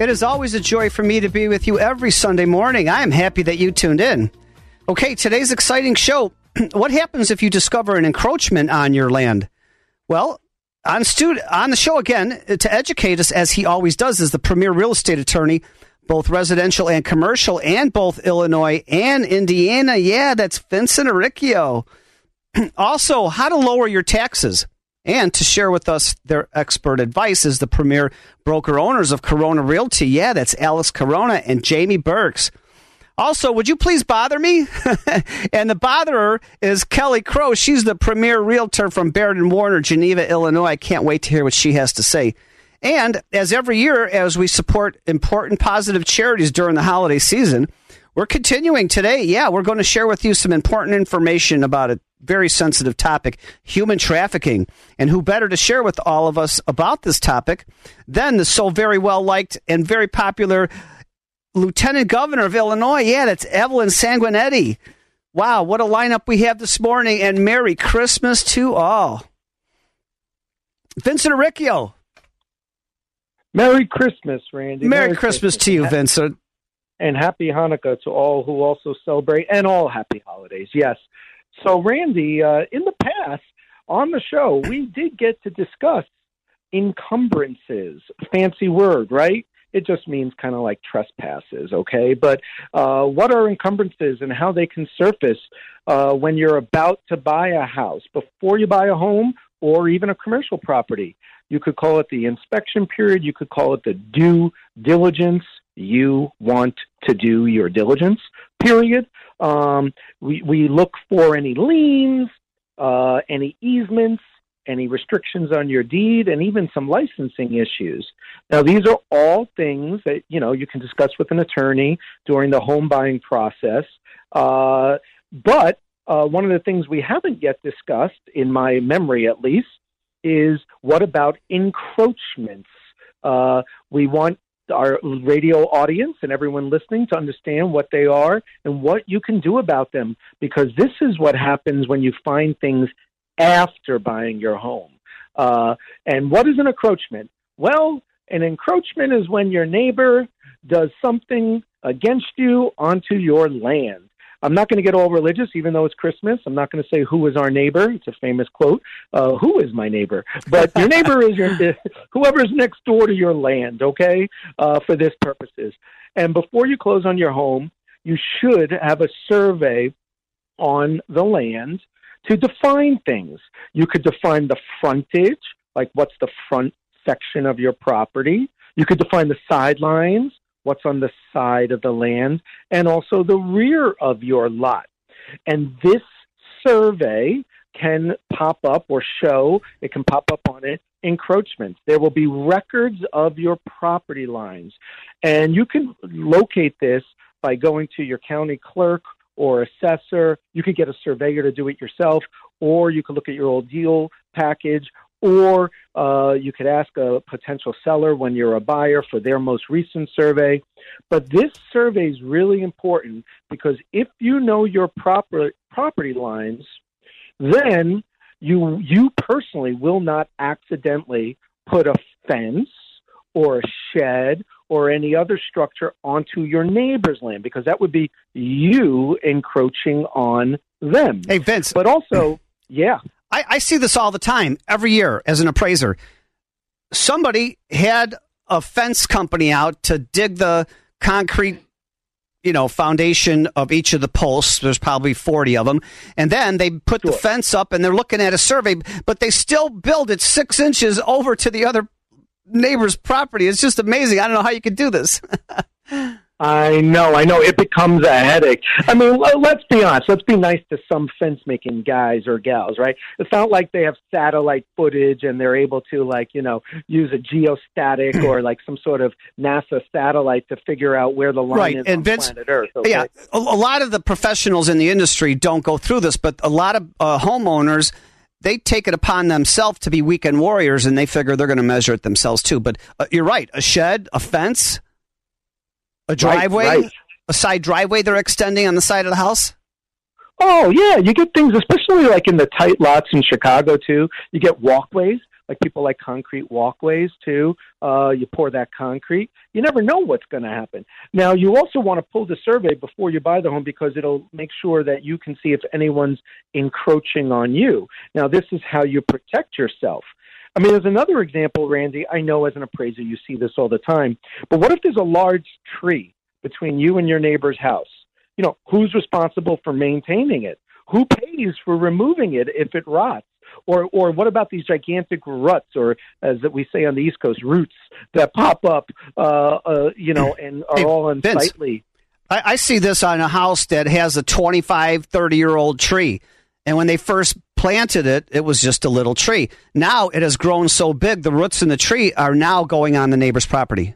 It is always a joy for me to be with you every Sunday morning. I am happy that you tuned in. Okay, today's exciting show. what happens if you discover an encroachment on your land? Well, on, on the show again, uh, to educate us, as he always does, is the premier real estate attorney, both residential and commercial, and both Illinois and Indiana. Yeah, that's Vincent Arricchio. also, how to lower your taxes. And to share with us their expert advice is the premier broker owners of Corona Realty. Yeah, that's Alex Corona and Jamie Burks. Also, would you please bother me? and the botherer is Kelly Crow. She's the premier realtor from Baird and Warner, Geneva, Illinois. I can't wait to hear what she has to say. And as every year, as we support important positive charities during the holiday season, we're continuing today. Yeah, we're going to share with you some important information about a very sensitive topic human trafficking. And who better to share with all of us about this topic than the so very well liked and very popular Lieutenant Governor of Illinois. Yeah, that's Evelyn Sanguinetti. Wow, what a lineup we have this morning, and Merry Christmas to all. Vincent Arricchio. Merry Christmas, Randy. Merry, Merry Christmas, Christmas, to you, Vincent. And happy Hanukkah to all who also celebrate, and all happy holidays, yes. So, Randy, uh, in the past on the show, we did get to discuss encumbrances. Fancy word, right? it just means kind of like trespasses, okay? But uh, what are encumbrances and how they can surface uh, when you're about to buy a house, before you buy a home or even a commercial property? You could call it the inspection period, you could call it the due diligence. You want to do your diligence, period. Um, we, we look for any liens, uh, any easements, any restrictions on your deed, and even some licensing issues. Now, these are all things that you know you can discuss with an attorney during the home buying process. Uh, but uh, one of the things we haven't yet discussed, in my memory at least, is what about encroachments? Uh, we want our radio audience and everyone listening to understand what they are and what you can do about them because this is what happens when you find things after buying your home. Uh, and what is an encroachment? Well, an encroachment is when your neighbor does something against you onto your land. I'm not going to get all religious, even though it's Christmas. I'm not going to say who is our neighbor. It's a famous quote. Uh, who is my neighbor? But your neighbor is your whoever's next door to your land. Okay, uh, for this purposes. And before you close on your home, you should have a survey on the land to define things. You could define the frontage, like what's the front section of your property. You could define the sidelines, what's on the side of the land, and also the rear of your lot. And this survey can pop up or show, it can pop up on it, encroachments. There will be records of your property lines. And you can locate this by going to your county clerk or assessor. You could get a surveyor to do it yourself, or you could look at your old deal package, or uh, you could ask a potential seller when you're a buyer for their most recent survey. But this survey is really important because if you know your proper property lines, then you you personally will not accidentally put a fence or a shed or any other structure onto your neighbor's land because that would be you encroaching on them. Hey, Vince. But also, yeah. I, I see this all the time, every year as an appraiser. Somebody had a fence company out to dig the concrete you know foundation of each of the posts there's probably 40 of them and then they put sure. the fence up and they're looking at a survey but they still build it six inches over to the other neighbor's property. It's just amazing. I don't know how you could do this. I know, I know. It becomes a headache. I mean, let's be honest. Let's be nice to some fence making guys or gals, right? It's not like they have satellite footage and they're able to, like, you know, use a geostatic or like some sort of NASA satellite to figure out where the line right. is and on Vince, planet Earth. Okay? Yeah, a, lot of the professionals in the industry don't go through this, but a lot of uh, homeowners they take it upon themselves to be weekend warriors and they figure they're going to measure it themselves too. But uh, you're right. A shed, a fence, a driveway, Right, right. a side driveway they're extending on the side of the house. Oh yeah, you get things, especially like in the tight lots in Chicago too. You get walkways, like people like concrete walkways too. Uh, you pour that concrete. You never know what's going to happen. Now, you also want to pull the survey before you buy the home because it'll make sure that you can see if anyone's encroaching on you. Now, this is how you protect yourself. I mean, there's another example, Randy. I know as an appraiser you see this all the time. But what if there's a large tree between you and your neighbor's house? You know, who's responsible for maintaining it? Who pays for removing it if it rots? Or, or what about these gigantic ruts, or as we say on the East Coast, roots that pop up, uh, uh, you know, and are Hey, all Vince. unsightly? I, I see this on a house that has a 25, 30 year old tree. And when they first planted it, it was just a little tree. Now it has grown so big, the roots in the tree are now going on the neighbor's property.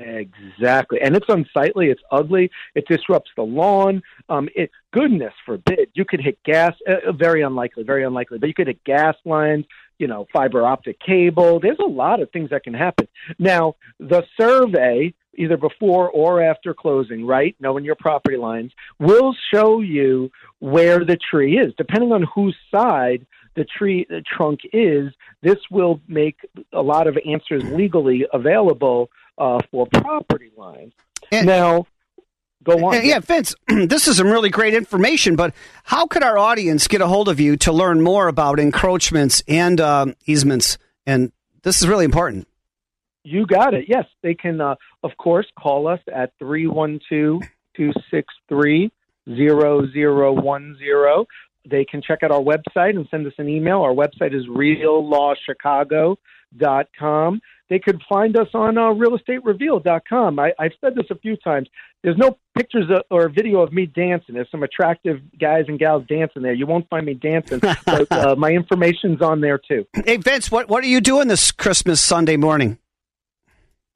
Exactly, and it's unsightly. It's ugly. It disrupts the lawn. Um, it goodness forbid you could hit gas. Uh, very unlikely, very unlikely. But you could hit gas lines. You know, fiber optic cable. There's a lot of things that can happen. Now, the survey, either before or after closing, right, knowing your property lines, will show you where the tree is, depending on whose side the tree the trunk is. This will make a lot of answers legally available uh, for property lines. And- now, go on. Yeah, Vince, this is some really great information, but how could our audience get a hold of you to learn more about encroachments and um, easements? And this is really important. You got it. Yes, they can, uh, of course, call us at 312 263 0010. They can check out our website and send us an email. Our website is reallawchicago.com. They could find us on uh, realestatereveal.com. I, I've said this a few times. There's no pictures of, or video of me dancing. There's some attractive guys and gals dancing there. You won't find me dancing, but uh, my information's on there too. Hey, Vince, what, what are you doing this Christmas Sunday morning?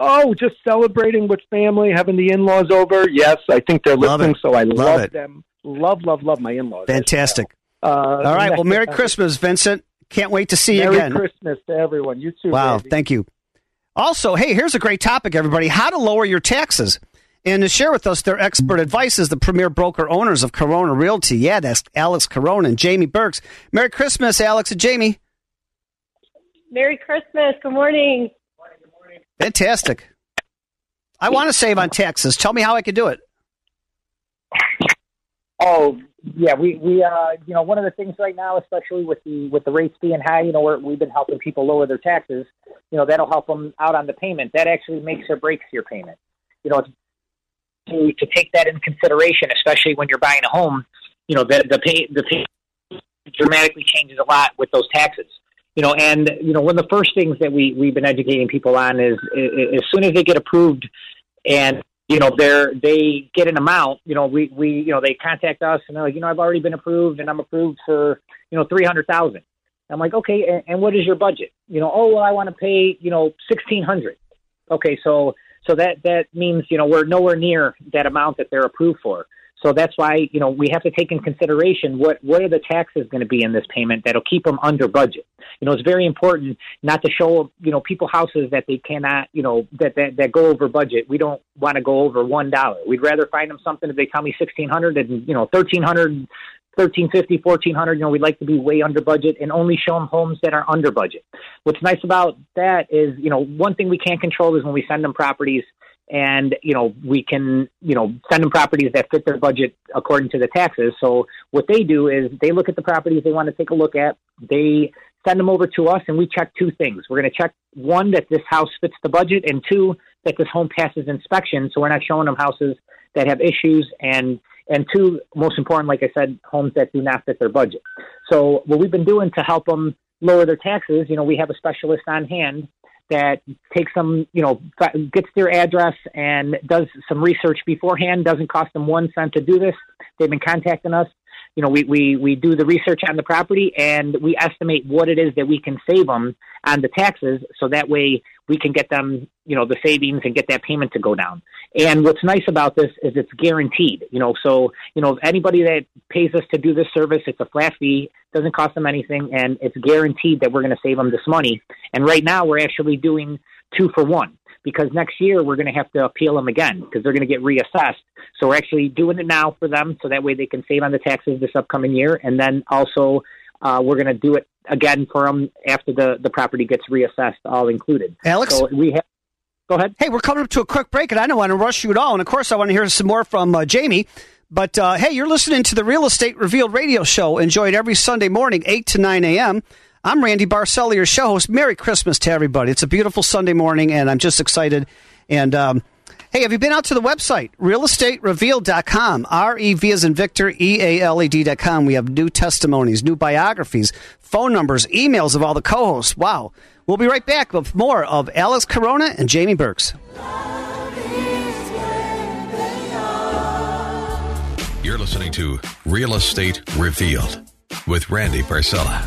Oh, just celebrating with family, having the in-laws over. Yes, I think they're Love listening, it. so I Love love, them. Love, love, love my in-laws. Fantastic. Uh, All right. Well, Merry Christmas, Vincent. Can't wait to see you again. Merry. Christmas to everyone. You too. Wow, Randy. thank you. Also, hey, here's a great topic, everybody how to lower your taxes. And to share with us their expert advice is the premier broker owners of Corona Realty. Yeah, that's Alex Corona and Jamie Burks. Merry Christmas, Alex and Jamie. Merry Christmas. Good morning. Fantastic. I want to save on taxes. Tell me how I can do it. Oh, yeah, we we uh you know one of the things right now, especially with the with the rates being high, you know, we're, we've been helping people lower their taxes. You know, that'll help them out on the payment. That actually makes or breaks your payment. You know, to to take that in consideration, especially when you're buying a home. You know, the the pay the pay dramatically changes a lot with those taxes. You know, and you know one of the first things that we we've been educating people on is, is as soon as they get approved and you know they're they get an amount you know we we you know they contact us and they're like you know i've already been approved and i'm approved for you know three hundred thousand. I'm like okay and, and what is your budget? You know oh well i want to pay you know sixteen hundred. Okay so so that that means you know we're nowhere near that amount that they're approved for so that's why you know we have to take in consideration what what are the taxes going to be in this payment that'll keep them under budget. You know it's very important not to show you know people houses that they cannot you know that that, that go over budget. We don't want to go over one dollar. We'd rather find them something if they tell me sixteen hundred and you know thirteen hundred thirteen fifty fourteen hundred you know we'd like to be way under budget and only show them homes that are under budget. What's nice about that is you know one thing we can't control is when we send them properties and you know we can you know send them properties that fit their budget according to the taxes. So what they do is they look at the properties they want to take a look at. They send them over to us and we check two things. We're going to check one that this house fits the budget and two that this home passes inspection so we're not showing them houses that have issues and and two most important like i said homes that do not fit their budget. So what we've been doing to help them lower their taxes you know we have a specialist on hand that takes them, you know, gets their address and does some research beforehand. Doesn't cost them one cent to do this. They've been contacting us. You know, we, we, we do the research on the property and we estimate what it is that we can save them on the taxes. So that way we can get them, you know, the savings and get that payment to go down. And what's nice about this is it's guaranteed, you know, so, you know, anybody that pays us to do this service, it's a flat fee, doesn't cost them anything, and it's guaranteed that we're going to save them this money. And right now we're actually doing two for one because next year we're going to have to appeal them again because they're going to get reassessed. So we're actually doing it now for them so that way they can save on the taxes this upcoming year. And then also uh, we're going to do it again for them after the, the property gets reassessed, all included. Alex? So we have. Go ahead. Hey, we're coming up to a quick break, and I don't want to rush you at all. And of course, I want to hear some more from uh, Jamie. But uh, hey, you're listening to the Real Estate Revealed radio show. Enjoy it every Sunday morning, 8 to 9 a.m. I'm Randy Barcella, your show host. Merry Christmas to everybody. It's a beautiful Sunday morning, and I'm just excited. And um, hey, have you been out to the website, realestaterevealed.com? R E V as in Victor, E A L E D.com. We have new testimonies, new biographies, phone numbers, emails of all the co hosts. Wow. We'll be right back with more of Alex Corona and Jamie Burks. You're listening to Real Estate Revealed with Randy Barcella.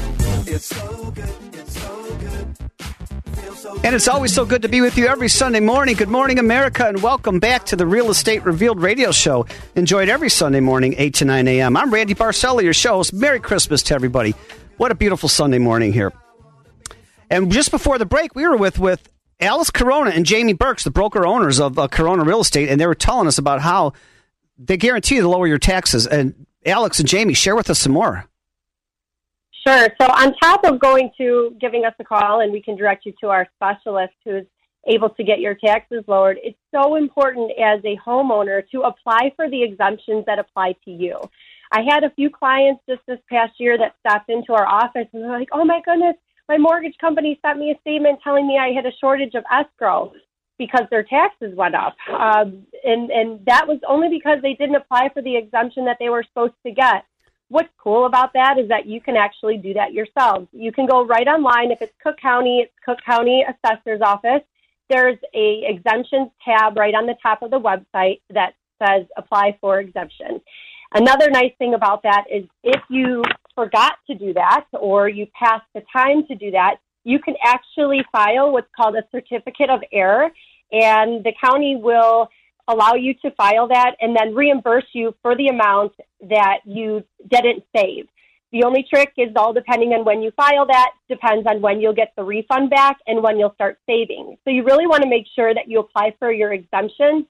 And it's always so good to be with you every Sunday morning. Good morning, America, and welcome back to the Real Estate Revealed radio show. Enjoyed every Sunday morning, 8 to 9 a.m. I'm Randy Barcella, your show host. Merry Christmas to everybody. What a beautiful Sunday morning here. And just before the break, we were with, with Alex Corona and Jamie Burks, the broker owners of uh, Corona Real Estate, and they were telling us about how they guarantee to lower your taxes. And Alex and Jamie, share with us some more. Sure. So, on top of going to giving us a call, and we can direct you to our specialist who's able to get your taxes lowered, it's so important as a homeowner to apply for the exemptions that apply to you. I had a few clients just this past year that stopped into our office and they're like, oh my goodness, my mortgage company sent me a statement telling me I had a shortage of escrow because their taxes went up. Um, and, and that was only because they didn't apply for the exemption that they were supposed to get. What's cool about that is that you can actually do that yourselves. You can go right online. If it's Cook County, it's Cook County Assessor's Office. There's a exemptions tab right on the top of the website that says apply for exemption. Another nice thing about that is if you forgot to do that or you passed the time to do that, you can actually file what's called a certificate of error, and the county will allow you to file that and then reimburse you for the amount that you didn't save. The only trick is all depending on when you file that, depends on when you'll get the refund back and when you'll start saving. So you really want to make sure that you apply for your exemptions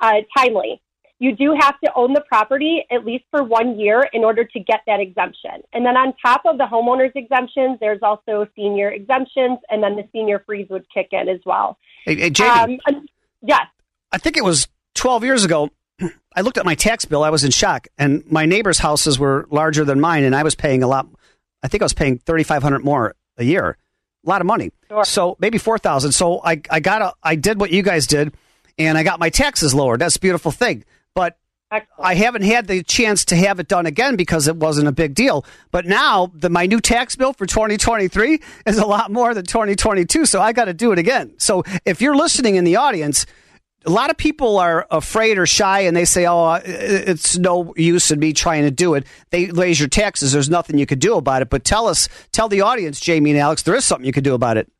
uh, timely you do have to own the property at least for one year in order to get that exemption. And then on top of the homeowner's exemptions, there's also senior exemptions, and then the senior freeze would kick in as well. Hey, hey Jamie. Um, yes. I think it was 12 years ago. I looked at my tax bill. I was in shock, and my neighbors' houses were larger than mine, and I was paying a lot. I think I was paying 3,500 more a year. A lot of money. Sure. So maybe 4,000. So I, I got a, I did what you guys did, and I got my taxes lowered. That's a beautiful thing. But Excellent. I haven't had the chance to have it done again because it wasn't a big deal. But now the, my new tax bill for 2023 is a lot more than 2022, so I got to do it again. So if you're listening in the audience, a lot of people are afraid or shy and they say, oh, it's no use in me trying to do it. They raise your taxes. There's nothing you could do about it. But tell us, tell the audience, Jamie and Alex, there is something you could do about it.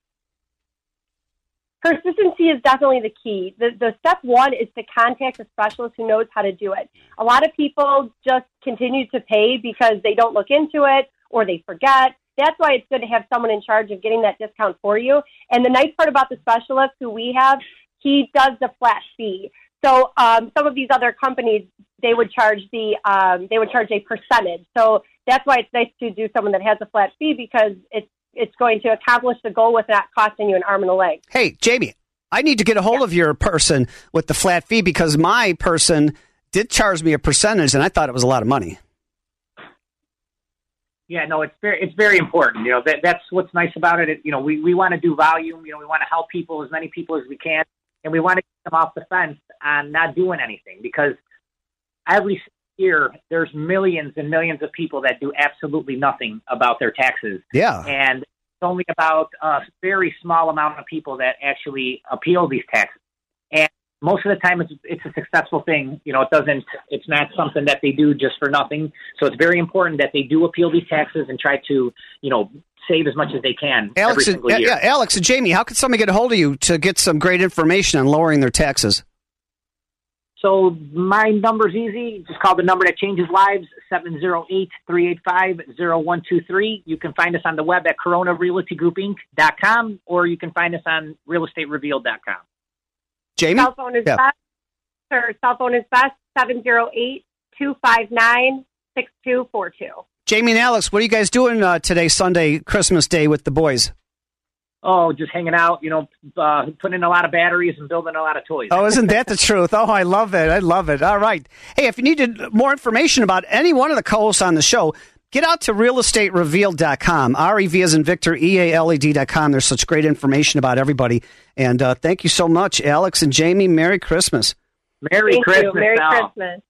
Persistency is definitely the key. The, the step one is to contact a specialist who knows how to do it. A lot of people just continue to pay because they don't look into it or they forget. That's why it's good to have someone in charge of getting that discount for you. And the nice part about the specialist who we have, he does the flat fee. So um, some of these other companies, they would charge the um, they would charge a percentage. So that's why it's nice to do someone that has a flat fee because it's it's going to accomplish the goal without costing you an arm and a leg. Hey, Jamie, I need to get a hold yeah. of your person with the flat fee because my person did charge me a percentage, and I thought it was a lot of money. Yeah, no, it's very it's very important. You know that that's what's nice about it. it you know, we we want to do volume. You know, we want to help people as many people as we can, and we want to get them off the fence on not doing anything because every year there's millions and millions of people that do absolutely nothing about their taxes. Yeah. And it's only about a very small amount of people that actually appeal these taxes, and most of the time it's it's a successful thing. You know, it doesn't. It's not something that they do just for nothing. So it's very important that they do appeal these taxes and try to you know save as much as they can Alex, every and, year. yeah, Alex and Jamie, how can somebody get a hold of you to get some great information on lowering their taxes? So my number's easy. Just call the number that changes lives, 708-385-0123. You can find us on the web at corona coronarealtygroupinc.com or you can find us on realestaterevealed.com. Jamie? Cell phone is Yeah. best. Sir, cell phone is best 708 259 6242. Jamie and Alex, what are you guys doing uh, today, Sunday, Christmas Day, with the boys? Oh, just hanging out, you know, uh, putting in a lot of batteries and building a lot of toys. Oh, isn't that the truth? Oh, I love it. I love it. All right. Hey, if you needed more information about any one of the co hosts on the show, get out to realestaterevealed.com. R E V as in Victor, E A L E D.com. There's such great information about everybody. And uh, thank you so much, Alex and Jamie. Merry Christmas. Merry Thank Christmas. you. Merry Sal. Christmas.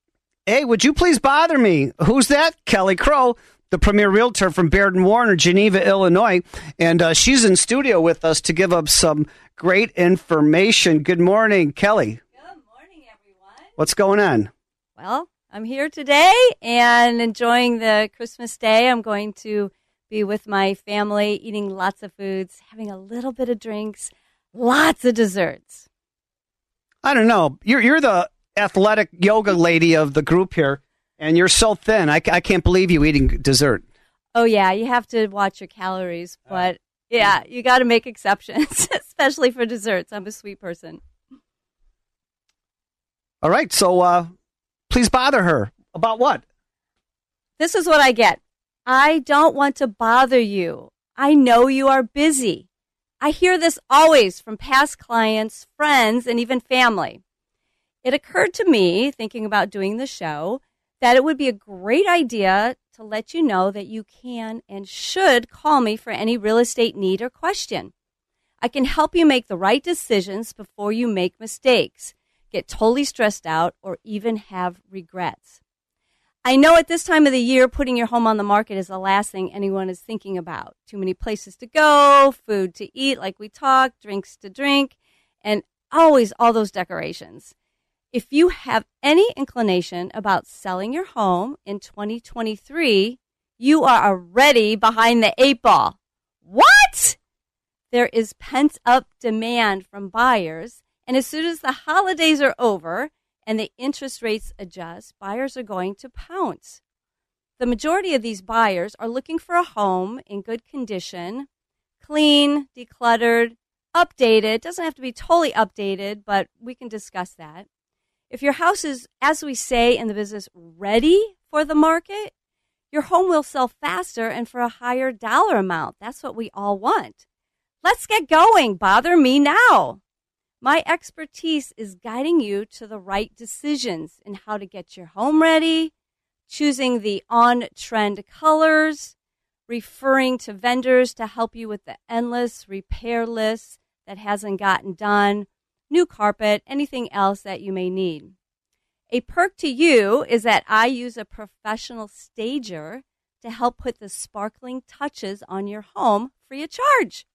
Hey, would you please bother me? Who's that? Kelly Crow, the premier realtor from Baird and Warner, Geneva, Illinois, and uh, she's in studio with us to give up some great information. Good morning, Kelly. Good morning, everyone. What's going on? Well, I'm here today and enjoying the Christmas day. I'm going to be with my family, eating lots of foods, having a little bit of drinks, lots of desserts. I don't know. You're you're the athletic yoga lady of the group here, and you're so thin. I, I can't believe you eating dessert. Oh, yeah, you have to watch your calories, but yeah, you got to make exceptions, especially for desserts. I'm a sweet person. All right, so uh, please bother her about what? This is what I get. I don't want to bother you. I know you are busy. I hear this always from past clients, friends, and even family. It occurred to me, thinking about doing the show, that it would be a great idea to let you know that you can and should call me for any real estate need or question. I can help you make the right decisions before you make mistakes, get totally stressed out, or even have regrets. I know at this time of the year, putting your home on the market is the last thing anyone is thinking about. Too many places to go, food to eat, like we talked, drinks to drink, and always all those decorations. If you have any inclination about selling your home in 2023, you are already behind the eight ball. What? There is pent up demand from buyers, and as soon as the holidays are over, and the interest rates adjust, buyers are going to pounce. The majority of these buyers are looking for a home in good condition, clean, decluttered, updated. Doesn't have to be totally updated, but we can discuss that. If your house is, as we say in the business, ready for the market, your home will sell faster and for a higher dollar amount. That's what we all want. Let's get going. Bother me now. My expertise is guiding you to the right decisions in how to get your home ready, choosing the on trend colors, referring to vendors to help you with the endless repair list that hasn't gotten done, new carpet, anything else that you may need. A perk to you is that I use a professional stager to help put the sparkling touches on your home free of charge.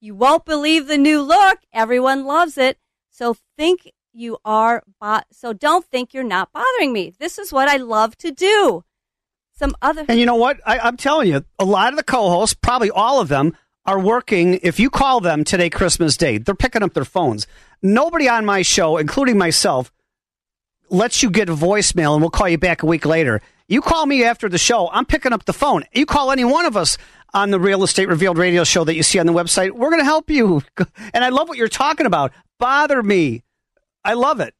You won't believe the new look. Everyone loves it. So think you are, bo- so don't think you're not bothering me. This is what I love to do. Some other, And you know what? I, I'm telling you, a lot of the co-hosts, probably all of them, are working. If you call them today, Christmas Day, they're picking up their phones. Nobody on my show, including myself, lets you get a voicemail and we'll call you back a week later. You call me after the show, I'm picking up the phone. You call any one of us on the Real Estate Revealed radio show that you see on the website, we're going to help you. And I love what you're talking about. Bother me. I love it.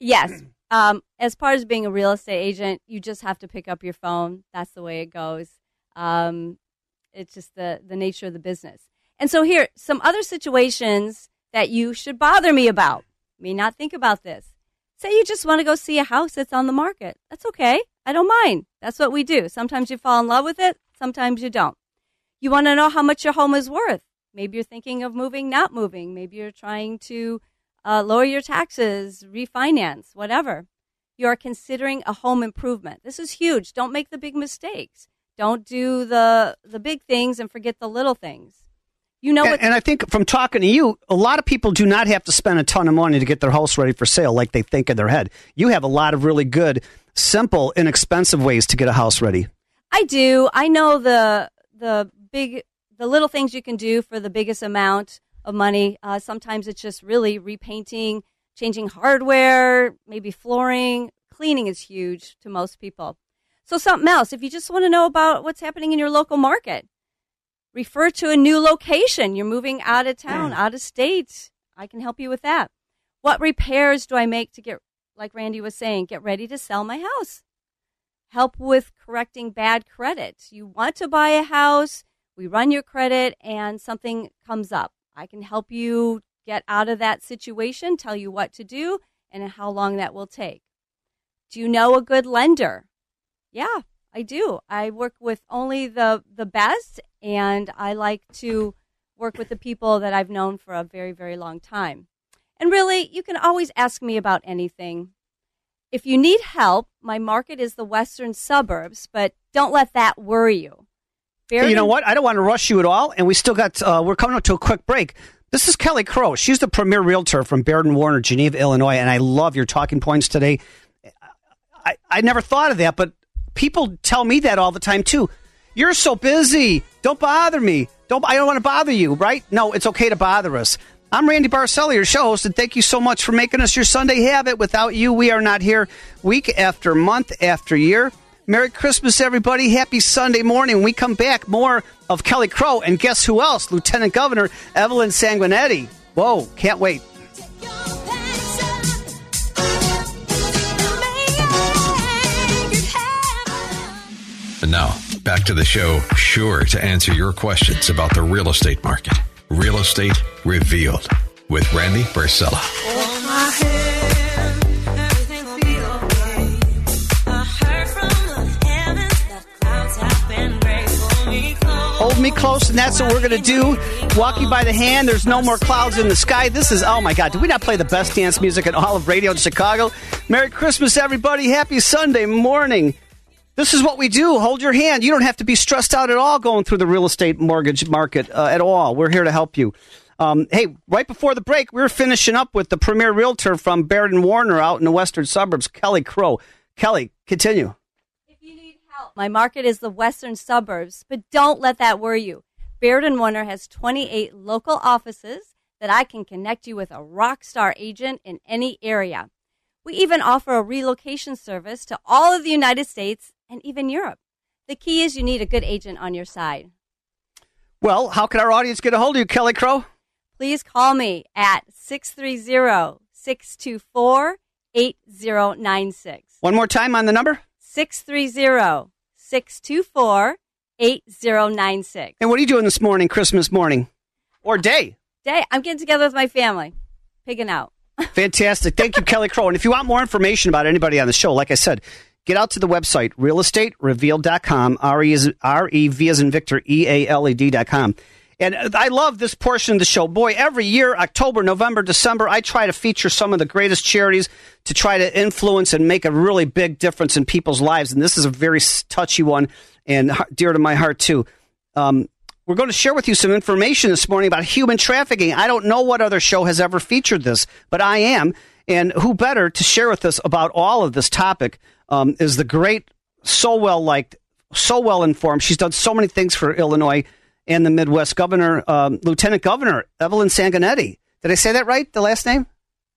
yes. Um, as far as being a real estate agent, you just have to pick up your phone. That's the way it goes. Um, it's just the, the nature of the business. And so here, some other situations that you should bother me about. May not think about this. Say you just want to go see a house that's on the market. That's okay. I don't mind. That's what we do. Sometimes you fall in love with it. Sometimes you don't. You want to know how much your home is worth. Maybe you're thinking of moving, not moving. Maybe you're trying to uh, lower your taxes, refinance, whatever. You are considering a home improvement. This is huge. Don't make the big mistakes. Don't do the the big things and forget the little things. You know And, what? and I think from talking to you, a lot of people do not have to spend a ton of money to get their house ready for sale like they think in their head. You have a lot of really good, simple, inexpensive ways to get a house ready. I do. I know the the big the little things you can do for the biggest amount of money. Uh, sometimes it's just really repainting, changing hardware, maybe flooring. Cleaning is huge to most people. So something else, if you just want to know about what's happening in your local market, refer to a new location. You're moving out of town, hmm. out of state. I can help you with that. What repairs do I make to get, like Randy was saying, get ready to sell my house? help with correcting bad credit. You want to buy a house, we run your credit, and something comes up. I can help you get out of that situation, tell you what to do, and how long that will take. Do you know a good lender? Yeah, I do. I work with only the, the best, and I like to work with the people that I've known for a very, very long time. And really, you can always ask me about anything. If you need help, my market is the western suburbs, but don't let that worry you. Hey, you know what? I don't want to rush you at all, and we still got. Uh, we're coming up to a quick break. This is Kelly Crow. She's the premier realtor from Baird and Warner, Geneva, Illinois, and I love your talking points today. I, I never thought of that, but people tell me that all the time too. You're so busy. Don't bother me. Don't. I don't want to bother you. Right? No, it's okay to bother us. I'm Randy Barcella, your show host, and thank you so much for making us your Sunday habit. Without you, we are not here week after month after year. Merry Christmas, everybody. Happy Sunday morning. We come back, more of Kelly Crow, and guess who else? Lieutenant Governor Evelyn Sanguinetti. Whoa, can't wait. And now, back to the show, sure to answer your questions about the real estate market. Real Estate Revealed with Randy Barcella. Hold me close, and that's what we're going to do. Walk you by the hand. There's no more clouds in the sky. This is, oh my God, did we not play the best dance music in all of radio in Chicago? Merry Christmas, everybody. Happy Sunday morning. This is what we do. Hold your hand. You don't have to be stressed out at all going through the real estate mortgage market uh, at all. We're here to help you. Um, hey, right before the break, we were finishing up with the premier realtor from Baird and Warner out in the western suburbs, Kelly Crow. Kelly, continue. If you need help, my market is the western suburbs, but don't let that worry you. Baird and Warner has 28 local offices that I can connect you with a rock star agent in any area. We even offer a relocation service to all of the United States and even Europe. The key is you need a good agent on your side. Well, how can our audience get a hold of you, Kelly Crow? Please call me at 630 624 8096. One more time on the number. 630 624 8096. And what are you doing this morning, Christmas morning? Or day? Day, I'm getting together with my family, pigging out. Fantastic. Thank you, Kelly Crow. And if you want more information about anybody on the show, like I said, get out to the website, realestaterevealed.com, R-E-V as in Victor, E-A-L-E-D.com. And I love this portion of the show. Boy, every year, October, November, December, I try to feature some of the greatest charities to try to influence and make a really big difference in people's lives. And this is a very touchy one and dear to my heart, too. Um, we're going to share with you some information this morning about human trafficking. I don't know what other show has ever featured this, but I am. And who better to share with us about all of this topic um, is the great, so well liked, so well informed. She's done so many things for Illinois and the Midwest Governor, um, Lieutenant Governor Evelyn Sanguinetti. Did I say that right? The last name?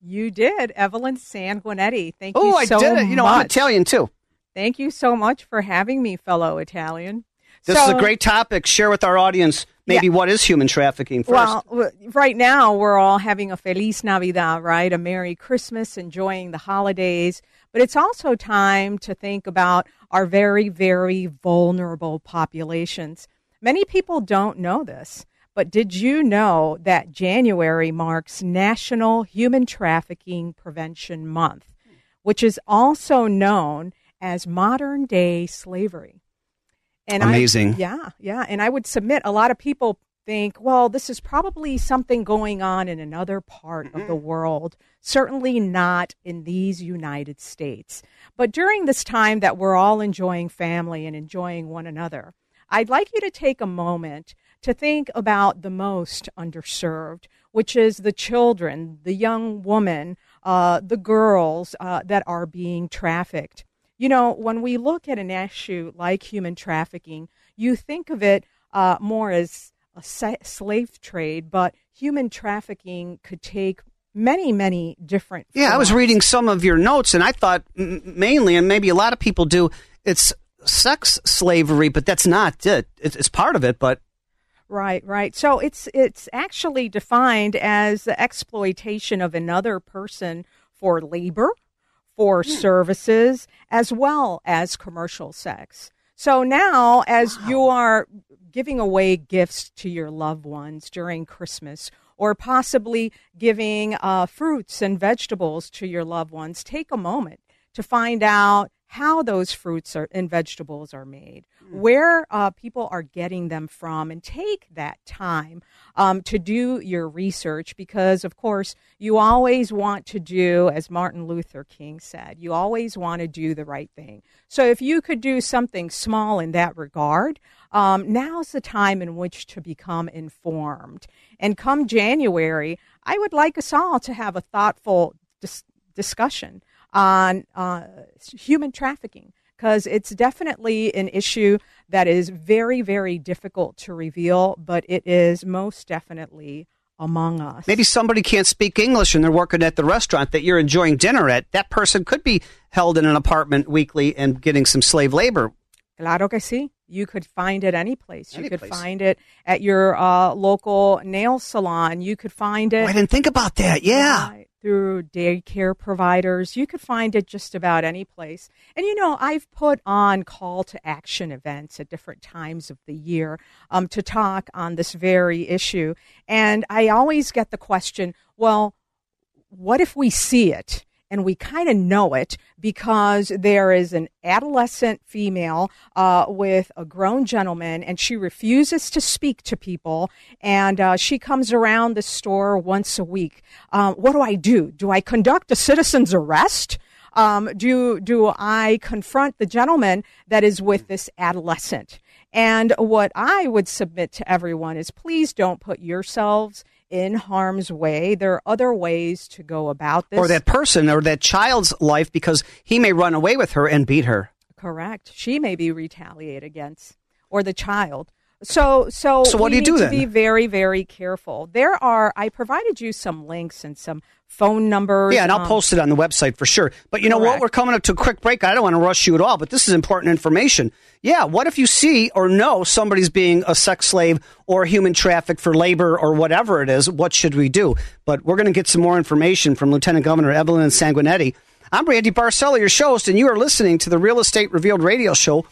You did, Evelyn Sanguinetti. Thank you so much. oh, you I so did it. You know, much. I'm Italian too. Thank you so much for having me, fellow Italian. This So- is a great topic. Share with our audience maybe what is human trafficking first. Well, right now we're all having a Feliz Navidad, right? A Merry Christmas, enjoying the holidays. But it's also time to think about our very, very vulnerable populations. Many people don't know this, but did you know that January marks National Human Trafficking Prevention Month, which is also known as modern day slavery? And I- Amazing. yeah, yeah. And I would submit a lot of people think, well, this is probably something going on in another part mm-hmm. of the world, certainly not in these United States. But during this time that we're all enjoying family and enjoying one another, I'd like you to take a moment to think about the most underserved, which is the children, the young woman, uh, the girls uh, that are being trafficked. You know, when we look at an issue like human trafficking, you think of it uh, more as a slave trade, but human trafficking could take many, many different. Yeah, I was reading some of your notes, and I thought mainly, and maybe a lot of people do, it's sex slavery, but that's not it. It's, it's part of it, but Right, right. So it's it's actually defined as the exploitation of another person for labor, for mm. services, as well as commercial sex. So now, as wow. you are giving away gifts to your loved ones during Christmas, or possibly giving uh, fruits and vegetables to your loved ones, take a moment to find out how those fruits are, and vegetables are made, mm. where uh, people are getting them from, and take that time um, to do your research because, of course, you always want to do, as Martin Luther King said, you always want to do the right thing. So if you could do something small in that regard, um, now's the time in which to become informed. And come January, I would like us all to have a thoughtful dis- discussion on uh, human trafficking because it's definitely an issue that is very, very difficult to reveal, but it is most definitely among us. Maybe somebody can't speak English and they're working at the restaurant that you're enjoying dinner at. That person could be held in an apartment weekly and getting some slave labor. Claro que sí. You could find it any place. You any could place. find it at your uh, local nail salon. You could find it. Oh, I didn't think about that. Yeah. Right through daycare providers. You could find it just about any place. And you know, I've put on call to action events at different times of the year um, to talk on this very issue. And I always get the question well, what if we see it? And we kind of know it because there is an adolescent female uh, with a grown gentleman, and she refuses to speak to people, and uh, she comes around the store once a week. Um, what do I do? Do I conduct a citizen's arrest? Um, do do I confront the gentleman that is with this adolescent? And what I would submit to everyone is please don't put yourselves in harm's way. There are other ways to go about this. Or that person or that child's life because he may run away with her and beat her. Correct. She may be retaliated against, or the child. So, so, so what do you do then? Be very, very careful. There are. I provided you some links and some phone numbers. Yeah, and I'll um, post it on the website for sure. But you know what? We're coming up to a quick break. I don't want to rush you at all, but this is important information. Yeah, what if you see or know somebody's being a sex slave or human trafficked for labor or whatever it is? What should we do? But we're going to get some more information from Lieutenant Governor Evelyn Sanguinetti. I'm Randy Barcella, your show host, and you are listening to the Real Estate Revealed radio show.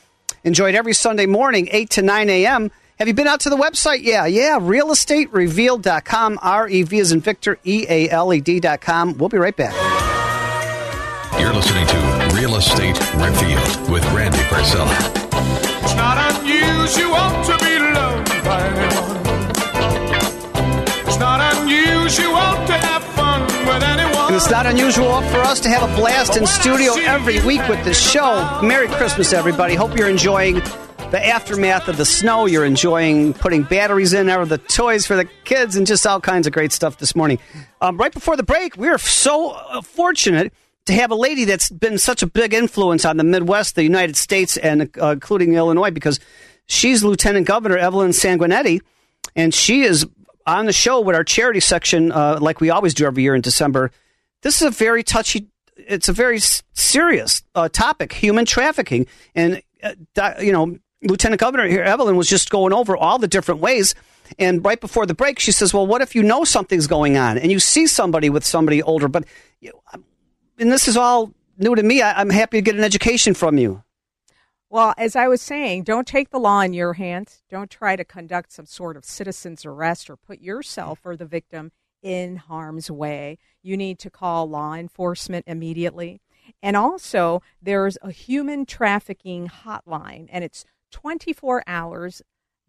Enjoyed every Sunday morning, 8 to 9 a.m. Have you been out to the website? Yeah, yeah. Realestaterevealed.com. R E V is in Victor, E A L E D.com. We'll be right back. You're listening to Real Estate Revealed with Randy Barcella. It's not unusual to be loved by anyone. It's not unusual to have fun with anyone. It's not unusual for us to have a blast in studio every week with this show. Merry Christmas, everybody. Hope you're enjoying the aftermath of the snow. You're enjoying putting batteries in there, the toys for the kids, and just all kinds of great stuff this morning. Um, right before the break, we are so uh, fortunate to have a lady that's been such a big influence on the Midwest, the United States, and uh, including Illinois, because she's Lieutenant Governor Evelyn Sanguinetti, and she is on the show with our charity section, uh, like we always do every year in December. This is a very touchy. It's a very serious uh, topic, human trafficking, and uh, you know Lieutenant Governor here, Evelyn, was just going over all the different ways. And right before the break, she says, Well, what if you know something's going on and you see somebody with somebody older? But, and this is all new to me. I, I'm happy to get an education from you. Well, as I was saying, don't take the law in your hands. Don't try to conduct some sort of citizen's arrest or put yourself or the victim in harm's way. You need to call law enforcement immediately. And also, there's a human trafficking hotline, and it's 24 hours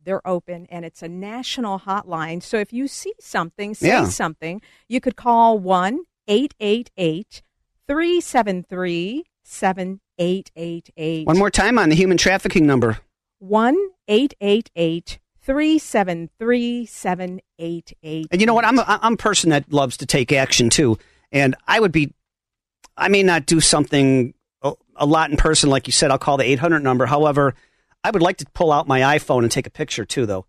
they're open and it's a national hotline. So if you see something, say Yeah. something, you could call 1 888 373 7888. One more time on the human trafficking number. 1 888 373 7888. And you know what? I'm a, I'm a person that loves to take action too. And I would be, I may not do something a, a lot in person, like you said. I'll call the 800 number. However, I would like to pull out my iPhone and take a picture too, though,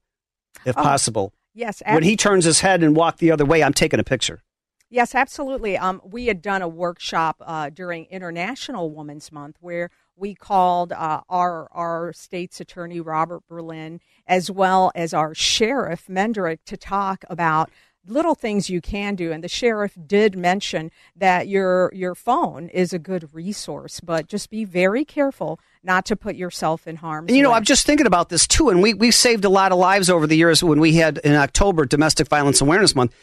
if Oh, possible. Yes, When he turns his head and walk the other way, I'm taking a picture. Yes, absolutely. Um, we had done a workshop uh, during International Women's Month where we called uh, our our state's attorney Robert Berlin as well as our sheriff Mendrick to talk about little things you can do and the sheriff did mention that your your phone is a good resource but just be very careful not to put yourself in harm's And you know, way. I'm just thinking about this too, and we we saved a lot of lives over the years when we had in October Domestic Violence Awareness Month.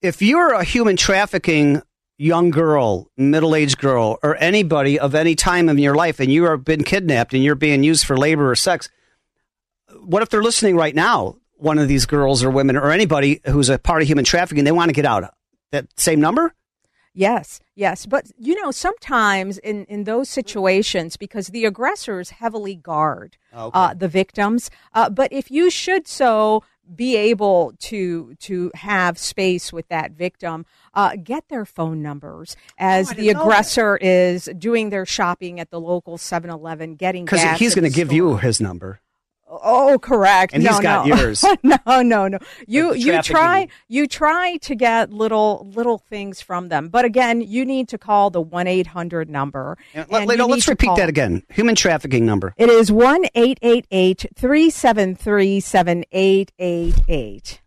If you're a human trafficking young girl, middle aged girl, or anybody of any time in your life, and you have been kidnapped and you're being used for labor or sex, what if they're listening right now? One of these girls or women or anybody who's a part of human trafficking, they want to get out. That same number? Yes, yes. But, you know, sometimes in, in those situations, because the aggressors heavily guard uh, the victims, uh, but if you should so be able to to have space with that victim, uh, get their phone numbers as Oh, the didn't know that. aggressor is doing their shopping at the local 7-Eleven, getting Because he's going to give you his number. Oh, correct. And no, he's got no. yours. no, no, no. You Like you try you try to get little little things from them, but again, you need to call the one eight hundred number. And let, us repeat call- that again. Human trafficking number. It is one eight eight eight three seven three seven eight eight eight.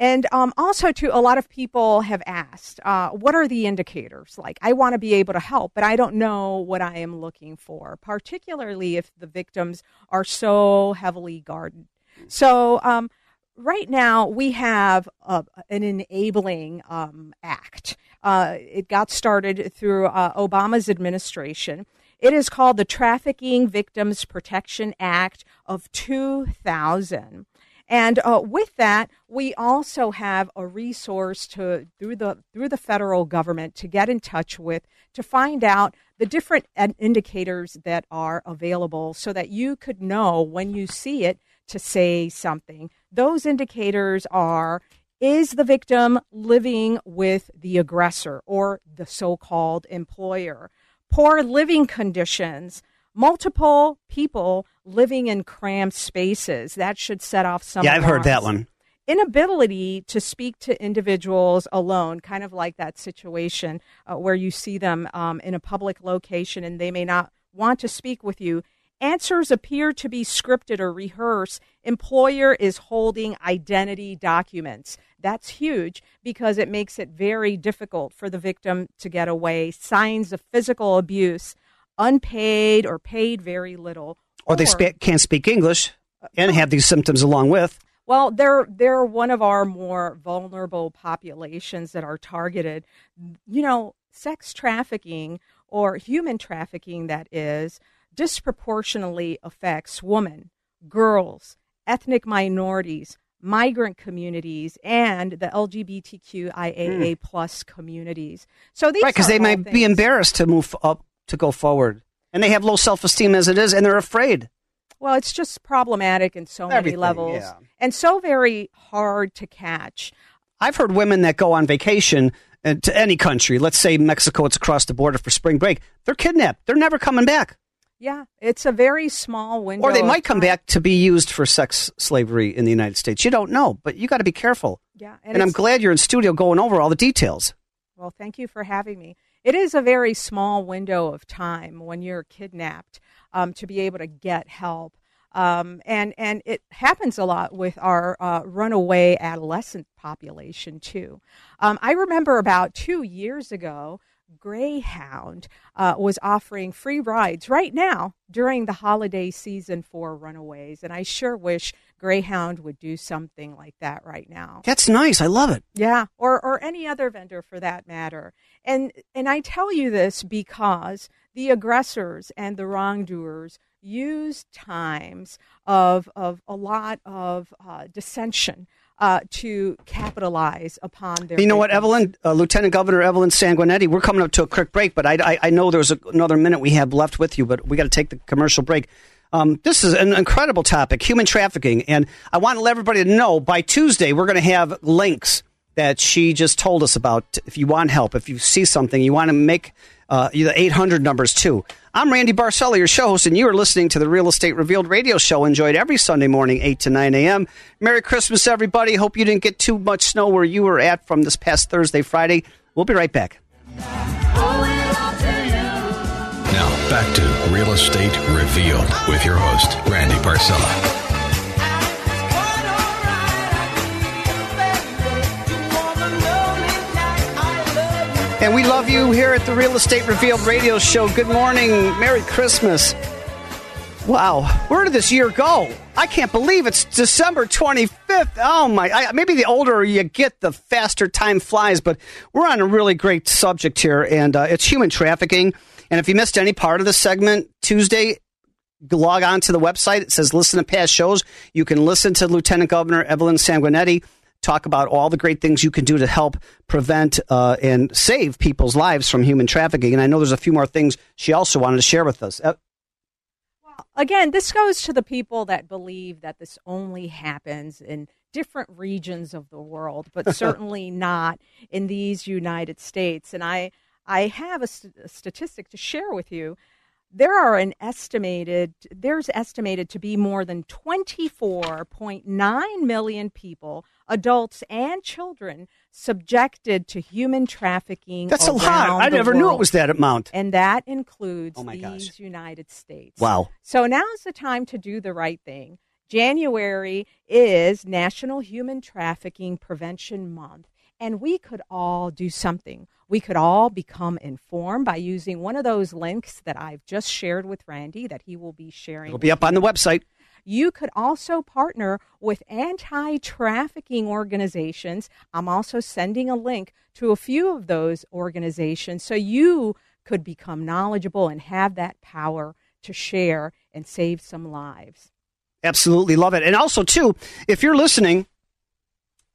And um, also, too, a lot of people have asked, uh, what are the indicators? Like, I want to be able to help, but I don't know what I am looking for, particularly if the victims are so heavily guarded. So, um, right now, we have an enabling um, act. Uh, it got started through uh, Obama's administration. It is called the Trafficking Victims Protection Act of 2000. And uh, with that, we also have a resource to through the through the federal government to get in touch with to find out the different in- indicators that are available, so that you could know when you see it to say something. Those indicators are: is the victim living with the aggressor or the so-called employer? Poor living conditions multiple people living in cramped spaces. That should set off some. yeah, I've heard that one. Inability to speak to individuals alone, kind of like that situation uh, where you see them um, in a public location and they may not want to speak with you. Answers appear to be scripted or rehearsed. Employer is holding identity documents. That's huge because it makes it very difficult for the victim to get away. Signs of physical abuse, unpaid or paid very little. Or they spa- can't speak English and have these symptoms along with. Well, they're they're one of our more vulnerable populations that are targeted. You know, sex trafficking or human trafficking that is disproportionately affects women, girls, ethnic minorities, migrant communities, and the LGBTQIAA hmm. plus communities. So these. Right, because they might be embarrassed to move up, to go forward. And they have low self esteem as it is, and they're afraid. Well, it's just problematic in so many levels yeah. and so very hard to catch. I've heard women that go on vacation uh, to any country, let's say Mexico, it's across the border for spring break, they're kidnapped. They're never coming back. Yeah, it's a very small window. Or they might come time. back to be used for sex slavery in the United States. You don't know, but you got to be careful. Yeah, And, I'm glad you're in studio going over all the details. Well, thank you for having me. It is a very small window of time when you're kidnapped um, to be able to get help. Um, and, and it happens a lot with our uh, runaway adolescent population, too. Um, I remember about two years ago Greyhound uh, was offering free rides right now during the holiday season for runaways. And I sure wish Greyhound would do something like that right now. That's nice. I love it. Yeah, or or any other vendor for that matter. And and I tell you this because the aggressors and the wrongdoers use times of of a lot of uh, dissension uh, to capitalize upon their. You know what. Evelyn, uh, Lieutenant Governor Evelyn Sanguinetti, we're coming up to a quick break, but I, I, I know there's a, another minute we have left with you, but we got to take the commercial break. Um, this is an incredible topic, human trafficking, and I want to let everybody to know by Tuesday we're going to have links that she just told us about. If you want help, if you see something, you want to make uh, the 800 numbers too. I'm Randy Barcella, your show host, and you are listening to the Real Estate Revealed radio show, enjoyed every Sunday morning, 8 to 9 a.m. Merry Christmas, everybody. Hope you didn't get too much snow where you were at from this past Thursday, Friday. We'll be right back. Now, back to Real Estate Revealed with your host, Randy Barcella. And we love you here at the Real Estate Revealed radio show. Good morning. Merry Christmas. Wow, where did this year go? I can't believe it's December 25th. Oh my, I, maybe the older you get, the faster time flies, but we're on a really great subject here, and uh, it's human trafficking. And if you missed any part of the segment Tuesday, log on to the website. It says listen to past shows. You can listen to Lieutenant Governor Evelyn Sanguinetti talk about all the great things you can do to help prevent uh, and save people's lives from human trafficking. And I know there's a few more things she also wanted to share with us. Uh, Again, this goes to the people that believe that this only happens in different regions of the world, but certainly not in these United States. And I, I have a, st- a statistic to share with you. There are an estimated there's estimated to be more than 24.9 million people, adults and children, subjected to human trafficking. that's a lot. I never knew it was that amount. and that includes Oh these gosh. United States. Wow. So now's the time to do the right thing. January is National Human Trafficking Prevention Month, and we could all do something. We could all become informed by using one of those links that I've just shared with Randy that he will be sharing. It'll be up on the website. You could also partner with anti trafficking organizations. I'm also sending a link to a few of those organizations so you could become knowledgeable and have that power to share and save some lives. Absolutely love it. And also, too, if you're listening,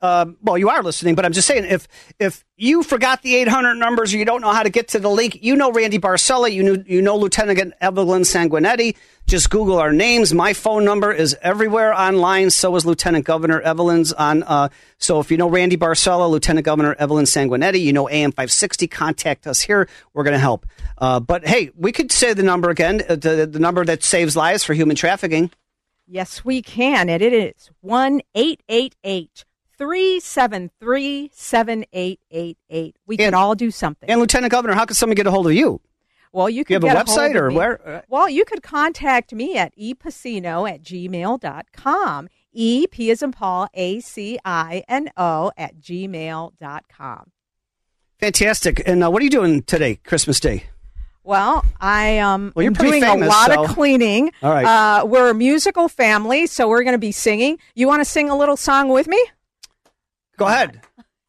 uh, well, you are listening, but I'm just saying, if if you forgot the 800 numbers or you don't know how to get to the link, you know Randy Barcella, you know, you know Lieutenant Evelyn Sanguinetti. Just Google our names. My phone number is everywhere online. So is Lieutenant Governor Evelyn's on. Uh, so if you know Randy Barcella, Lieutenant Governor Evelyn Sanguinetti, you know AM 560. Contact us here. We're going to help. Uh, but hey, we could say the number again, uh, the, the number that saves lives for human trafficking. Yes, we can. And it is 1 888 373 7888. We can all do something. And Lieutenant Governor, how can someone get a hold of you? Well, you can you have a website of or where? Well, you could contact me at epacino at gmail.com. E, P as in Paul, A C I N O at gmail.com. Fantastic. And uh, what are you doing today, Christmas Day? Well, I um, Well, you're am doing famous, a lot so- of cleaning. All right. Uh, we're a musical family, so we're going to be singing. You want to sing a little song with me? Go ahead.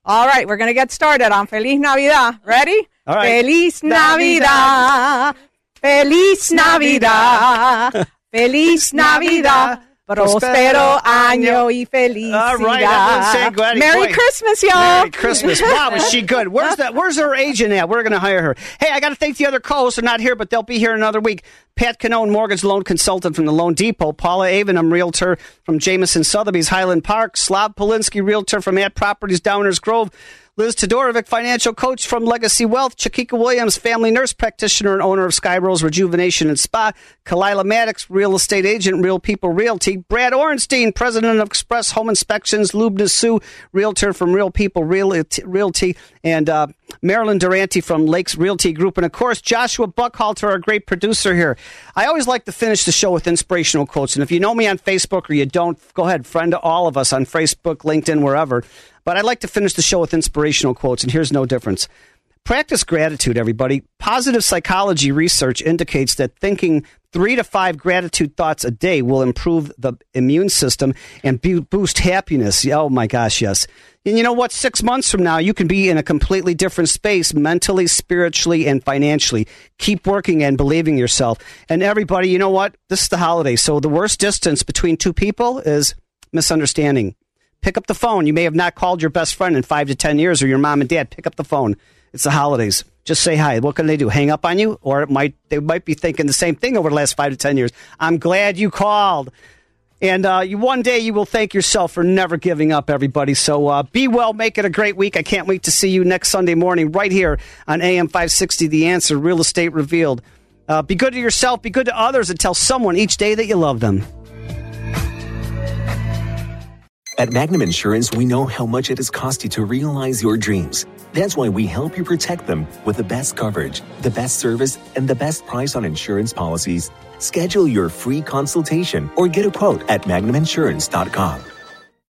All right, we're going to get started on Feliz Navidad. Ready? All right. Feliz Navidad. Feliz Navidad. Feliz Navidad. Prospero año y felicidad. All right, Sanguinetti, Merry boy. Christmas, y'all. Merry Christmas. Wow, is she good? Where's that? Where's her agent at? We're going to hire her. Hey, I got to thank the other co-hosts. They're not here, but they'll be here another week. Pat Canone, mortgage loan consultant from the Loan Depot. Paula Avon, I'm realtor from Jameson Sotheby's Highland Park. Slav Polinsky, realtor from At Properties Downers Grove. Liz Todorovic, financial coach from Legacy Wealth. Chiquita Williams, family nurse practitioner and owner of Sky Rose Rejuvenation and Spa. Kalila Maddox, real estate agent, Real People Realty. Brad Orenstein, president of Express Home Inspections. Lubna Sue, realtor from Real People Realty. Realty. And uh, Marilyn Durante from Lakes Realty Group. And of course, Joshua Buckhalter, our great producer here. I always like to finish the show with inspirational quotes. And if you know me on Facebook or you don't, go ahead, friend all of us on Facebook, LinkedIn, wherever. But I like to finish the show with inspirational quotes, and here's no difference. Practice gratitude, everybody. Positive psychology research indicates that thinking three to five gratitude thoughts a day will improve the immune system and boost happiness. Oh my gosh, yes. And you know what? Six months from now, you can be in a completely different space mentally, spiritually, and financially. Keep working and believing yourself. And everybody, you know what? This is the holiday. So the worst distance between two people is misunderstanding. Pick up the phone. You may have not called your best friend in five to 10 years or your mom and dad. Pick up the phone. It's the holidays. Just say hi. What can they do? Hang up on you? Or it might they might be thinking the same thing over the last five to ten years. I'm glad you called. And uh, you, one day you will thank yourself for never giving up, everybody. So uh, be well, make it a great week. I can't wait to see you next Sunday morning right here on AM 560 The Answer, Real Estate Revealed. Uh, be good to yourself, be good to others, and tell someone each day that you love them. At Magnum Insurance, we know how much it has cost you to realize your dreams. That's why we help you protect them with the best coverage, the best service, and the best price on insurance policies. Schedule your free consultation or get a quote at magnuminsurance.com.